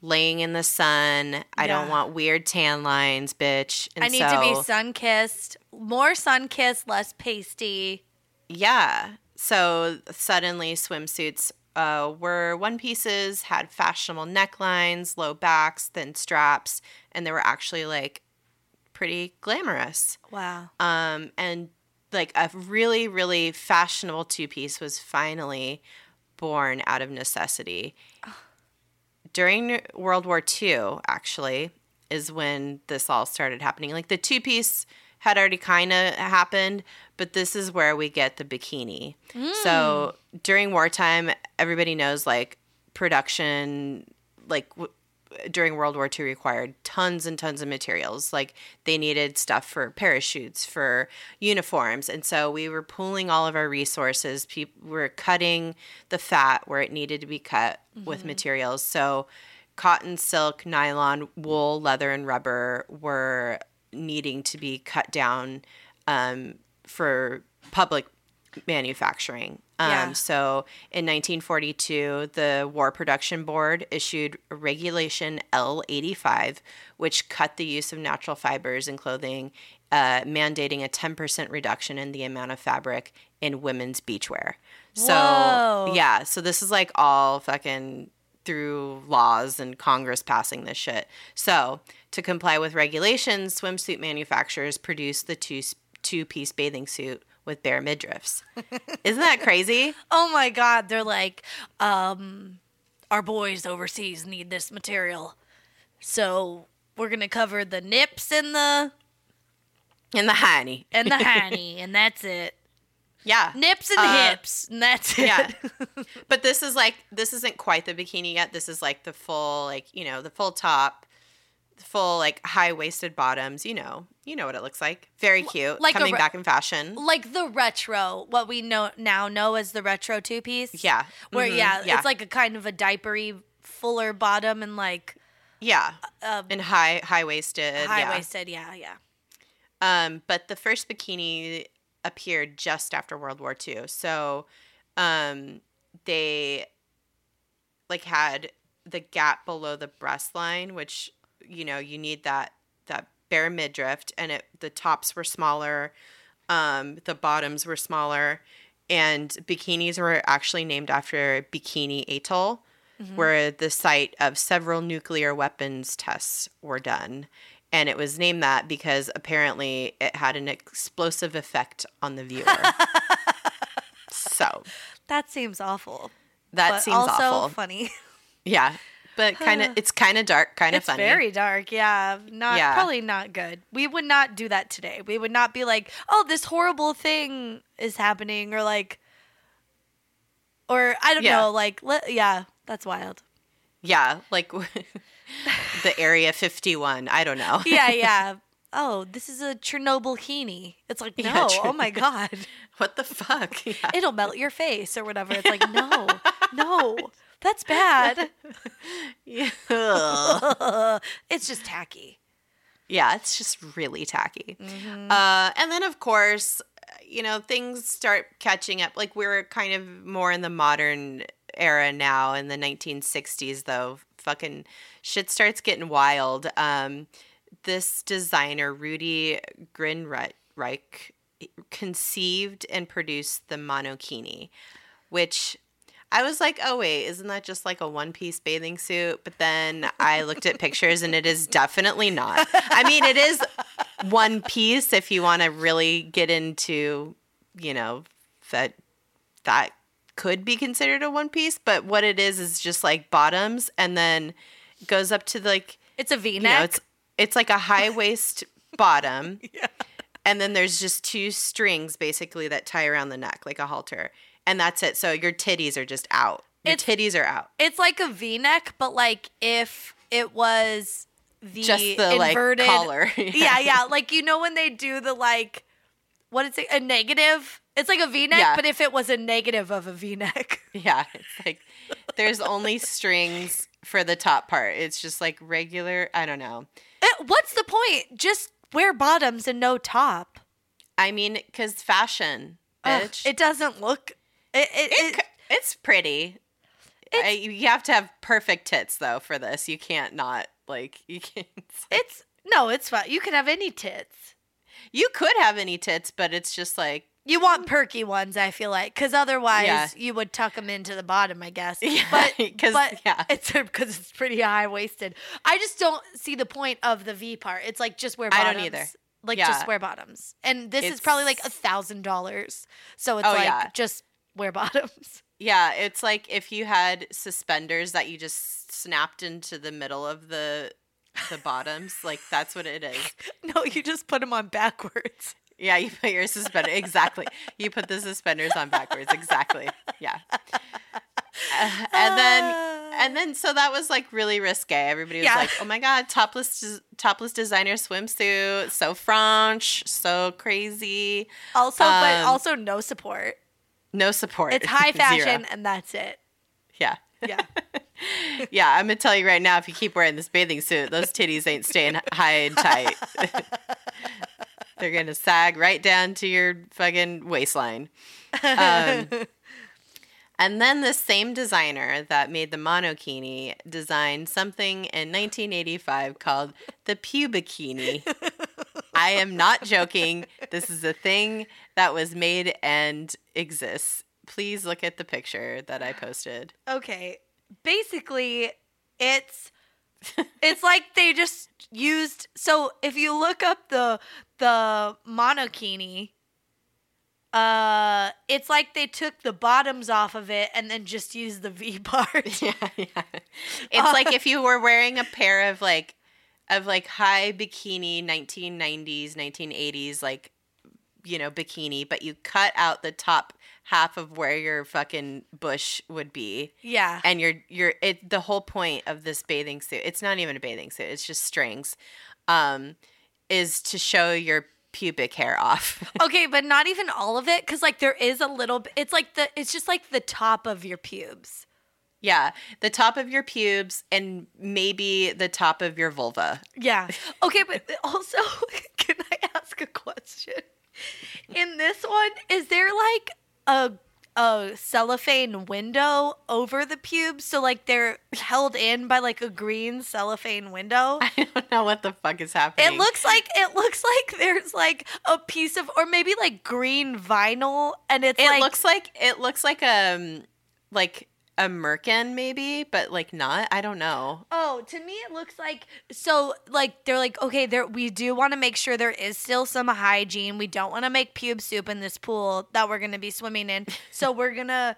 laying in the sun. I don't want weird tan lines, bitch. And I need to be sun kissed, more sun kissed, less pasty. Yeah. So suddenly swimsuits uh, were one pieces, had fashionable necklines, low backs, thin straps, and they were actually like pretty glamorous. Wow. Um, and like a really, really fashionable two piece was finally born out of necessity. During World War II, actually, is when this all started happening. Like the two piece had already kind of happened, but this is where we get the bikini. So during wartime, everybody knows like production, like w- during World War II required tons and tons of materials. Like they needed stuff for parachutes, for uniforms. And so we were pooling all of our resources. People were cutting the fat where it needed to be cut with materials. So cotton, silk, nylon, wool, leather, and rubber were needing to be cut down um, for public manufacturing. Um, Yeah. So in 1942, the War Production Board issued Regulation L 85, which cut the use of natural fibers in clothing, uh, mandating a 10% reduction in the amount of fabric in women's beachwear. So, Whoa. yeah, so this is like all fucking through laws and Congress passing this shit. So, to comply with regulations, swimsuit manufacturers produce the two two piece bathing suit with bare midriffs. Isn't that crazy? *laughs* Oh my God. They're like, um, our boys overseas need this material. So we're going to cover the nips and the And the honey. and the honey, *laughs* and that's it. Yeah. Nips and Uh, hips, and that's it. Yeah. but this is like this isn't quite the bikini yet. This is like the full like, you know, the full top, full like high-waisted bottoms, you know. You know what it looks like. Very cute. like coming re- back in fashion. like the retro, what we know now know as the retro two piece. Yeah. Where Mhm. yeah, yeah. it's like a kind of a diapery, fuller bottom and like yeah. uh, And high high-waisted. yeah. high waisted. Yeah, yeah. Um, but the first bikini appeared just after World War II. So um, they like had the gap below the breast line, which you know you need that that bare midriff, and it the tops were smaller, um, the bottoms were smaller, and bikinis were actually named after Bikini Atoll. Where the site of several nuclear weapons tests were done. And it was named that because apparently it had an explosive effect on the viewer. *laughs* so That seems awful. that seems also awful. funny. Yeah. But kind of, it's kind of dark, kind of it's funny. very dark. Yeah, not Yeah. probably not good. We would not do that today. We would not be like, "Oh, this horrible thing is happening," or like, or I don't Yeah. know, like, le- yeah, that's wild. yeah. Like *laughs* the Area 51. I don't know. Yeah, *laughs* yeah. Oh, this is a Chernobyl heenie. It's like, no, Yeah, oh my *laughs* god, What the fuck? Yeah. it'll melt your face or whatever. It's like, no, no, that's bad. *laughs* Yeah. it's just tacky. Yeah, it's just really tacky. Mm-hmm. Uh, and then, of course, you know, things start catching up. Like, we're kind of more in the modern era now. In the 1960s, though, fucking shit starts getting wild. Um, this designer, Rudi Gernreich, conceived and produced the monokini, which I was like, oh, wait, isn't that just like a one piece bathing suit? But then I looked at pictures and it is definitely not. I mean, it is one piece if you want to really get into, you know, that that could be considered a one piece. But what it is is just like bottoms and then goes up to like, It's a V you know, neck. it's, it's like a high waist bottom. *laughs* And then there's just two strings basically that tie around the neck like a halter. And that's it. So your titties are just out. Your It's- titties are out. It's like a V-neck, but like if it was the Just the inverted like collar. *laughs* yeah, yeah. Like you know when they do the like what is it? A negative? It's like a V-neck, Yeah. but if it was a negative of a V-neck. *laughs* Yeah, it's like there's only strings for the top part. It's just like regular. I don't know. Eh, what's the point? Just wear bottoms and no top. I mean, because fashion, Ugh, bitch. it doesn't look. It, it, It it, it's pretty. I, you have to have perfect tits though for this. You can't not like *laughs* you can't. it's no, it's fine. You can have any tits. You could have any tits, but it's just like You want perky ones, I feel like, because otherwise Yeah. you would tuck them into the bottom, I guess. Yeah, *laughs* but 'cause- but yeah. *laughs* it's because it's pretty high waisted. I just don't see the point of the V part. It's like just wear bottoms. I don't either. Like Yeah. just wear bottoms, and this is probably like a thousand dollars. So it's Oh, like yeah. just wear *laughs* bottoms. yeah, it's like if you had suspenders that you just snapped into the middle of the the bottoms, like that's what it is. *laughs* no, you just put them on backwards. Yeah, you put your suspender exactly. You put the suspenders on backwards exactly. Yeah. Uh, and then Ah. and then so that was like really risque. Everybody was Yeah. like, "Oh my god, topless des- topless designer swimsuit, so French, so crazy, also, but um, also no support. No support. It's *laughs* high fashion, and that's it. Yeah. Yeah. *laughs* Yeah, I'm gonna tell you right now, if you keep wearing this bathing suit, those titties ain't staying high and tight. *laughs* They're gonna sag right down to your fucking waistline. Um, and then the same designer that made the monokini designed something in 1985 called the pubikini. I am not joking. This is a thing that was made and exists. Please look at the picture that I posted. okay basically it's *laughs* it's like they just used so if you look up the the monokini uh it's like they took the bottoms off of it and then just used the v *laughs* part *laughs* yeah, yeah. It's like if you were wearing a pair of like of like high bikini 1990s, 1980s like you know, bikini, but you cut out the top half of where your fucking bush would be. yeah And you're you're it the whole point of this bathing suit. It's not even a bathing suit. It's just strings. Um is to show your pubic hair off. *laughs* okay but not even all of it because like there is a little bit it's like the it's just like the top of your pubes yeah, the top of your pubes and maybe the top of your vulva. Yeah. *laughs* Okay, but also, *laughs* can I ask a question? In this one, is there like a a cellophane window over the pubes, so like they're held in by like a green cellophane window? *laughs* I don't know what the fuck is happening. It looks like it looks like there's like a piece of, or maybe like green vinyl, and it's it like looks like it looks like um like a merkin maybe but like not i don't know Oh, to me it looks like so like they're like okay, there we do want to make sure there is still some hygiene. We don't want to make pube soup in this pool that we're going to be swimming in. So *laughs* we're going to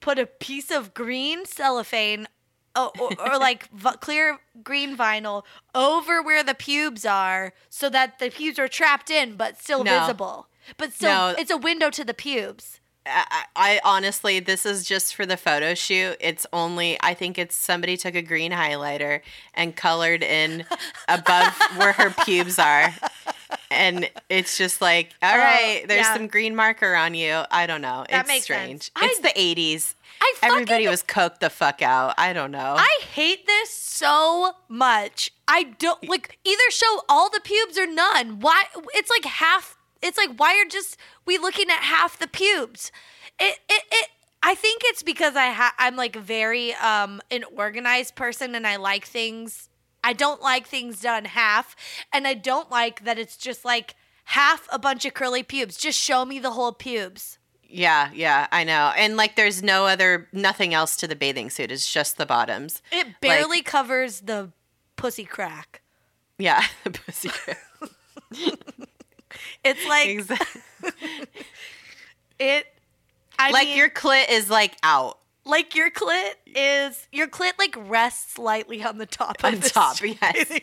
put a piece of green cellophane oh, or, or *laughs* like v- clear green vinyl over where the pubes are so that the pubes are trapped in but still No. visible. But still No. it's a window to the pubes. I, I honestly this is just for the photo shoot it's only i think it's somebody took a green highlighter and colored in *laughs* above where her pubes are and it's just like all Oh, there's yeah. some green marker on you i don't know That it's makes strange. I- it's the 80s I everybody was coked the fuck out i don't know I hate this so much. I don't like either show all the pubes or none. Why? It's like half. It's like why are just we looking at half the pubes? It it it. I think it's because I ha- I'm like very um an organized person and I like things. I don't like things done half, and I don't like that it's just like half a bunch of curly pubes. Just show me the whole pubes. Yeah, yeah, I know. And like there's no other nothing else to the bathing suit. It's just the bottoms. It barely covers the pussy crack. Yeah, the *laughs* pussy. *laughs* It's like exactly. *laughs* it. I like mean, your clit is like out like your clit is your clit like rests lightly on the top on of the top. Yes, *laughs*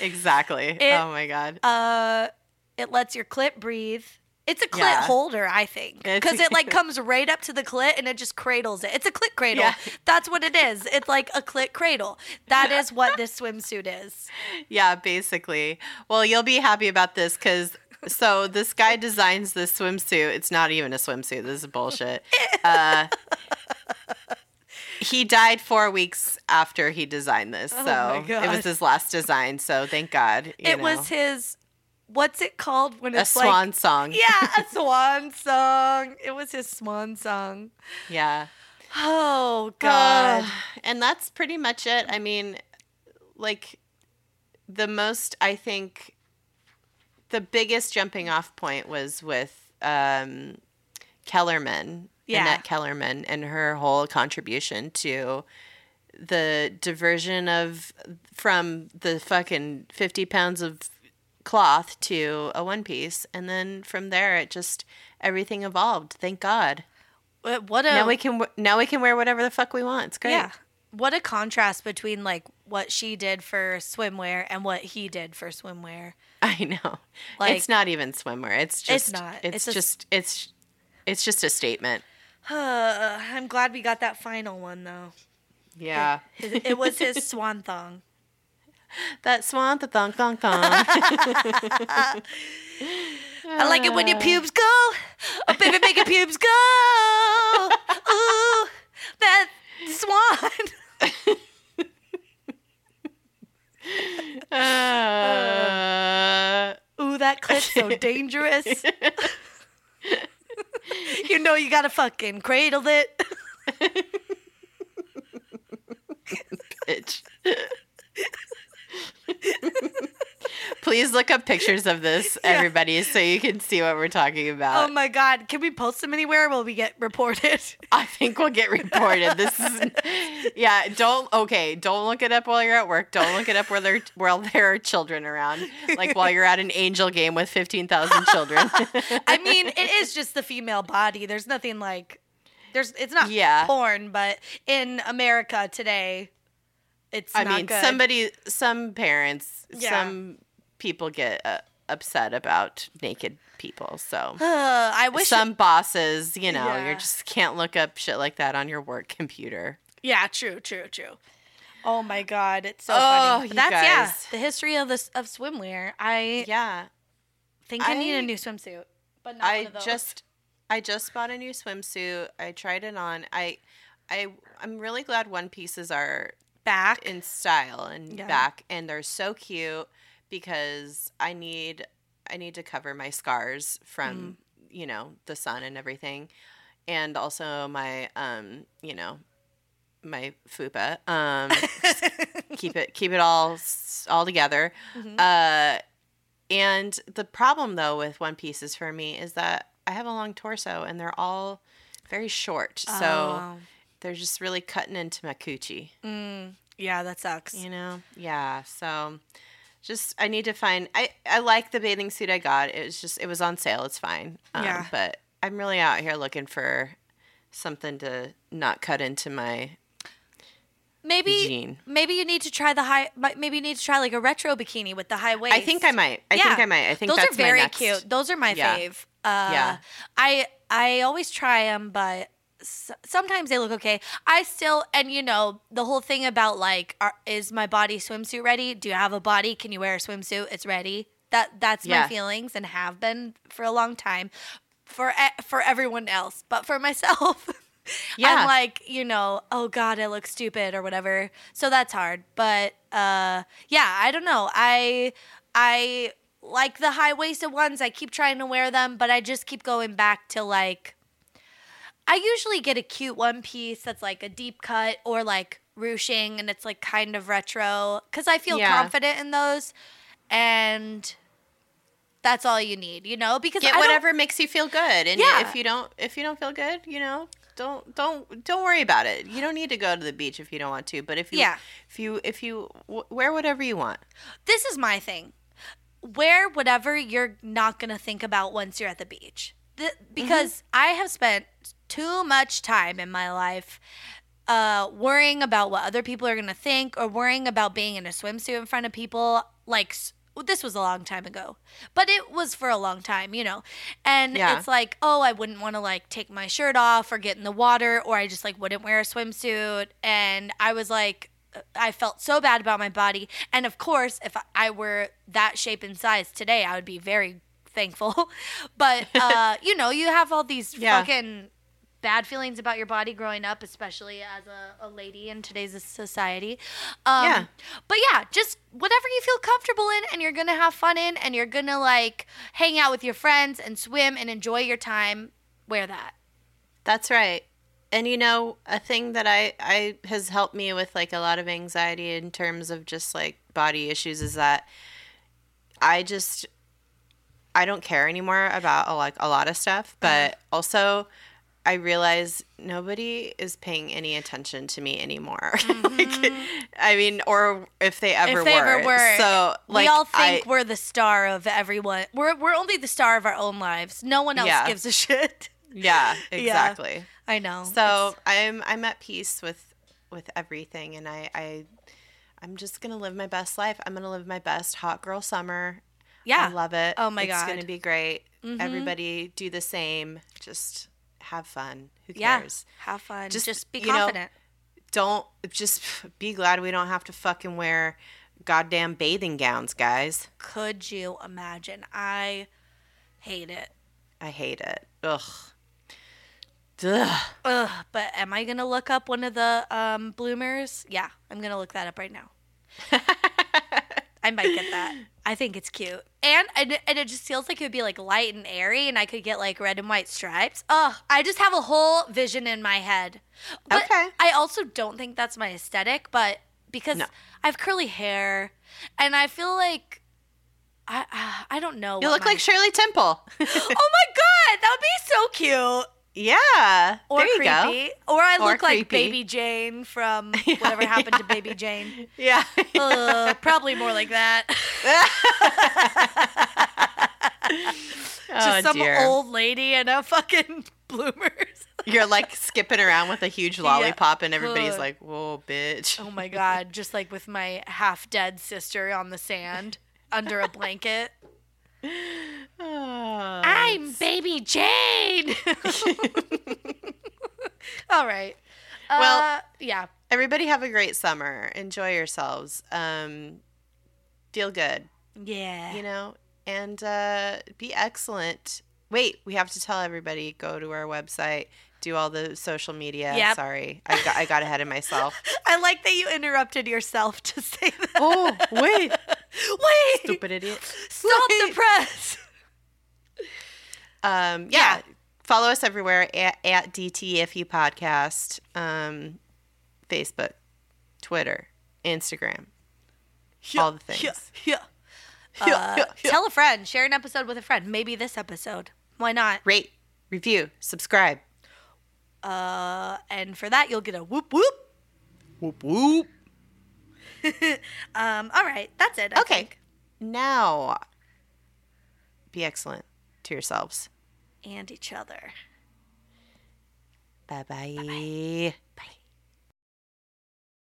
exactly. It- oh my god. Uh, it lets your clit breathe. It's a clit Yeah. holder, I think, because it like *laughs* comes right up to the clit and it just cradles it. It's a clit cradle. Yeah. *laughs* That's what it is. It's like a clit cradle. That is what this swimsuit is. *laughs* Yeah, basically. Well, you'll be happy about this because so this guy designs this swimsuit. It's not even a swimsuit. This is bullshit. Uh, he died four weeks after he designed this, Oh so it was his last design. So thank God. you it know. was his. What's it called when it's a swan like? song. *laughs* Yeah, a *laughs* swan song. It was his swan song. yeah. Oh God. and that's pretty much it. I mean, like the most I think the biggest jumping off point was with um Kellerman, Yeah. Annette Kellerman and her whole contribution to the diversion of from the fucking 50 pounds of cloth to a one piece and then from there it just everything evolved thank god What- a now we can now we can wear whatever the fuck we want. It's great. yeah. What a contrast between like what she did for swimwear and what he did for swimwear. *laughs* I know. Like- it's not even swimwear. It's just It's not. It's, It's a just it's it's just a statement. *sighs* I'm glad we got that final one though. Yeah. His, it was his swan thong. That swan the thong thong thong. *laughs* I like it when your pubes go. Oh, baby, make your pubes go. Ooh, that swan. Uh, *laughs* Ooh, that clip's so dangerous. *laughs* you know you gotta fucking cradle it. bitch. Please look up pictures of this, *laughs* everybody, so you can see what we're talking about. Oh my god, can we post them anywhere? Will we get reported? *laughs* I think we'll get reported. This is, yeah. Don't okay. Don't look it up while you're at work. Don't look it up where there while there are children around. Like while you're at an angel game with fifteen thousand children. *laughs* I mean, it is just the female body. There's nothing like there's it's not Yeah. porn, but in America today, it's I mean, good. somebody, some parents, Yeah. some people get uh, upset about naked people. So Uh, *sighs* I wish. some bosses, you know, Yeah. you just can't look up shit like that on your work computer. yeah, true, true, true. Oh my god, it's so Oh, funny. But that's yeah, the history of this of swimwear. I Yeah. think I, need a new swimsuit, but not I just I just bought a new swimsuit. I tried it on. I I I'm really glad one pieces are back. in style and Yeah. back and they're so cute because I need I need to cover my scars from, Mm. you know, the sun and everything. And also my um, you know, my fupa. Um *laughs* keep it keep it all all together. Mhm. Uh, and the problem though with one pieces for me is that I have a long torso and they're all very short, so Oh. They're just really cutting into my coochie. Mm, yeah, that sucks. You know? Yeah. So just I need to find. I I like the bathing suit I got. It was just it was on sale. It's fine. Um, Yeah. But I'm really out here looking for something to not cut into my Maybe jean. maybe you need to try the high. Maybe you need to try like a retro bikini with the high waist. I think I might. I think I might. I think those that's are very next. cute. Those are my Yeah. fave. Uh, Yeah. I I always try them, but sometimes they look okay. I still and you know the whole thing about like, are, is my body swimsuit ready? Do you have a body? Can you wear a swimsuit? It's ready. That that's my feelings and have been for a long time. For for everyone else, but for *laughs* myself. Yeah. I'm like, you know, oh God, I look stupid or whatever. So that's hard. But uh yeah, I don't know. I I like the high waisted ones. I keep trying to wear them, but I just keep going back to like I usually get a cute one piece that's like a deep cut or like ruching and it's like kind of retro cuz I feel Yeah. confident in those and that's all you need, you know? Because Get I whatever makes you feel good, and Yeah. if you don't, if you don't feel good, you know, don't don't don't worry about it. You don't need to go to the beach if you don't want to. But if you, Yeah. if you if you w- wear whatever you want, this is my thing. Wear whatever you're not going to think about once you're at the beach. Th- mm-hmm. because I have spent too much time in my life uh, worrying about what other people are going to think or worrying about being in a swimsuit in front of people. Like, this was a long time ago, but it was for a long time, you know. And Yeah. it's like, oh, I wouldn't want to like take my shirt off or get in the water, or I just like wouldn't wear a swimsuit. And I was like, I felt so bad about my body. And of course, if I were that shape and size today, I would be very thankful. *laughs* but *laughs* uh, you know, you have all these Yeah. fucking bad feelings about your body growing up, especially as a, a lady in today's society. Um, Yeah. But yeah, just whatever you feel comfortable in and you're going to have fun in and you're going to like hang out with your friends and swim and enjoy your time, wear that. That's right. And you know, a thing that I I has helped me with like a lot of anxiety in terms of just like body issues is that I just I don't care anymore about a, like a lot of stuff, but also I realize nobody is paying any attention to me anymore. *laughs* like, I mean, or if they ever if they were. ever were, So like we all think I, we're the star of everyone. We're we're only the star of our own lives. No one else Yeah. gives a *laughs* shit. yeah, exactly. I know. So I'm I'm at peace with with everything, and I I I'm just gonna live my best life. I'm gonna live my best hot girl summer. yeah, I love it. Oh my it's God. Mm-hmm. gonna be great. Everybody do the same. Just have fun. Who cares? yeah. Have fun. Just, Just, be you know, confident. Don't just *laughs* be glad we don't have to fucking wear goddamn bathing gowns, guys. Could you imagine? I hate it. I hate it. Ugh. Ugh. Ugh, but am I gonna look up one of the um, bloomers? Yeah, I'm gonna look that up right now. *laughs* I might get that. I think it's cute, and and it, and it just feels like it would be like light and airy, and I could get like red and white stripes. Oh, I just have a whole vision in my head. But Okay. I also don't think that's my aesthetic, but because No. I have curly hair, and I feel like I I, I don't know. You look my- like Shirley Temple. *laughs* oh my god, that would be so cute. Yeah. Or there you go. creepy. Or I Or look like. Baby Jane from *laughs* whatever happened to Baby Jane. *laughs* Yeah. Uh, probably more like that. *laughs* oh, Just some dear. old lady in a fucking bloomers. You're like skipping around with a huge lollipop, and everybody's Ugh. like, "Whoa, bitch!" Oh my god, just like with my half dead sister on the sand under a blanket. Oh, I'm Baby Jane. *laughs* All right. Well- uh, yeah. everybody have a great summer. Enjoy yourselves. Um, feel good, Yeah. you know, and uh, be excellent. Wait, we have to tell everybody. Go to our website. Do all the social media. Yep. Sorry, I got I got ahead of myself. *laughs* I like that you interrupted yourself to say that. oh wait, Wait. stupid idiot. Stop the press. Um, Yeah. yeah. Follow us everywhere at, at DTFU Podcast, um, Facebook, Twitter, Instagram, all the things. Yeah. yeah. Yeah, Uh, yeah, yeah. Tell a friend. Share an episode with a friend. Maybe this episode. Why not? Rate, review, subscribe. Uh, and for that, you'll get a whoop whoop. Whoop whoop. *laughs* Um, all right, that's it. I Okay. think. Now, be excellent to yourselves. And each other. Bye bye.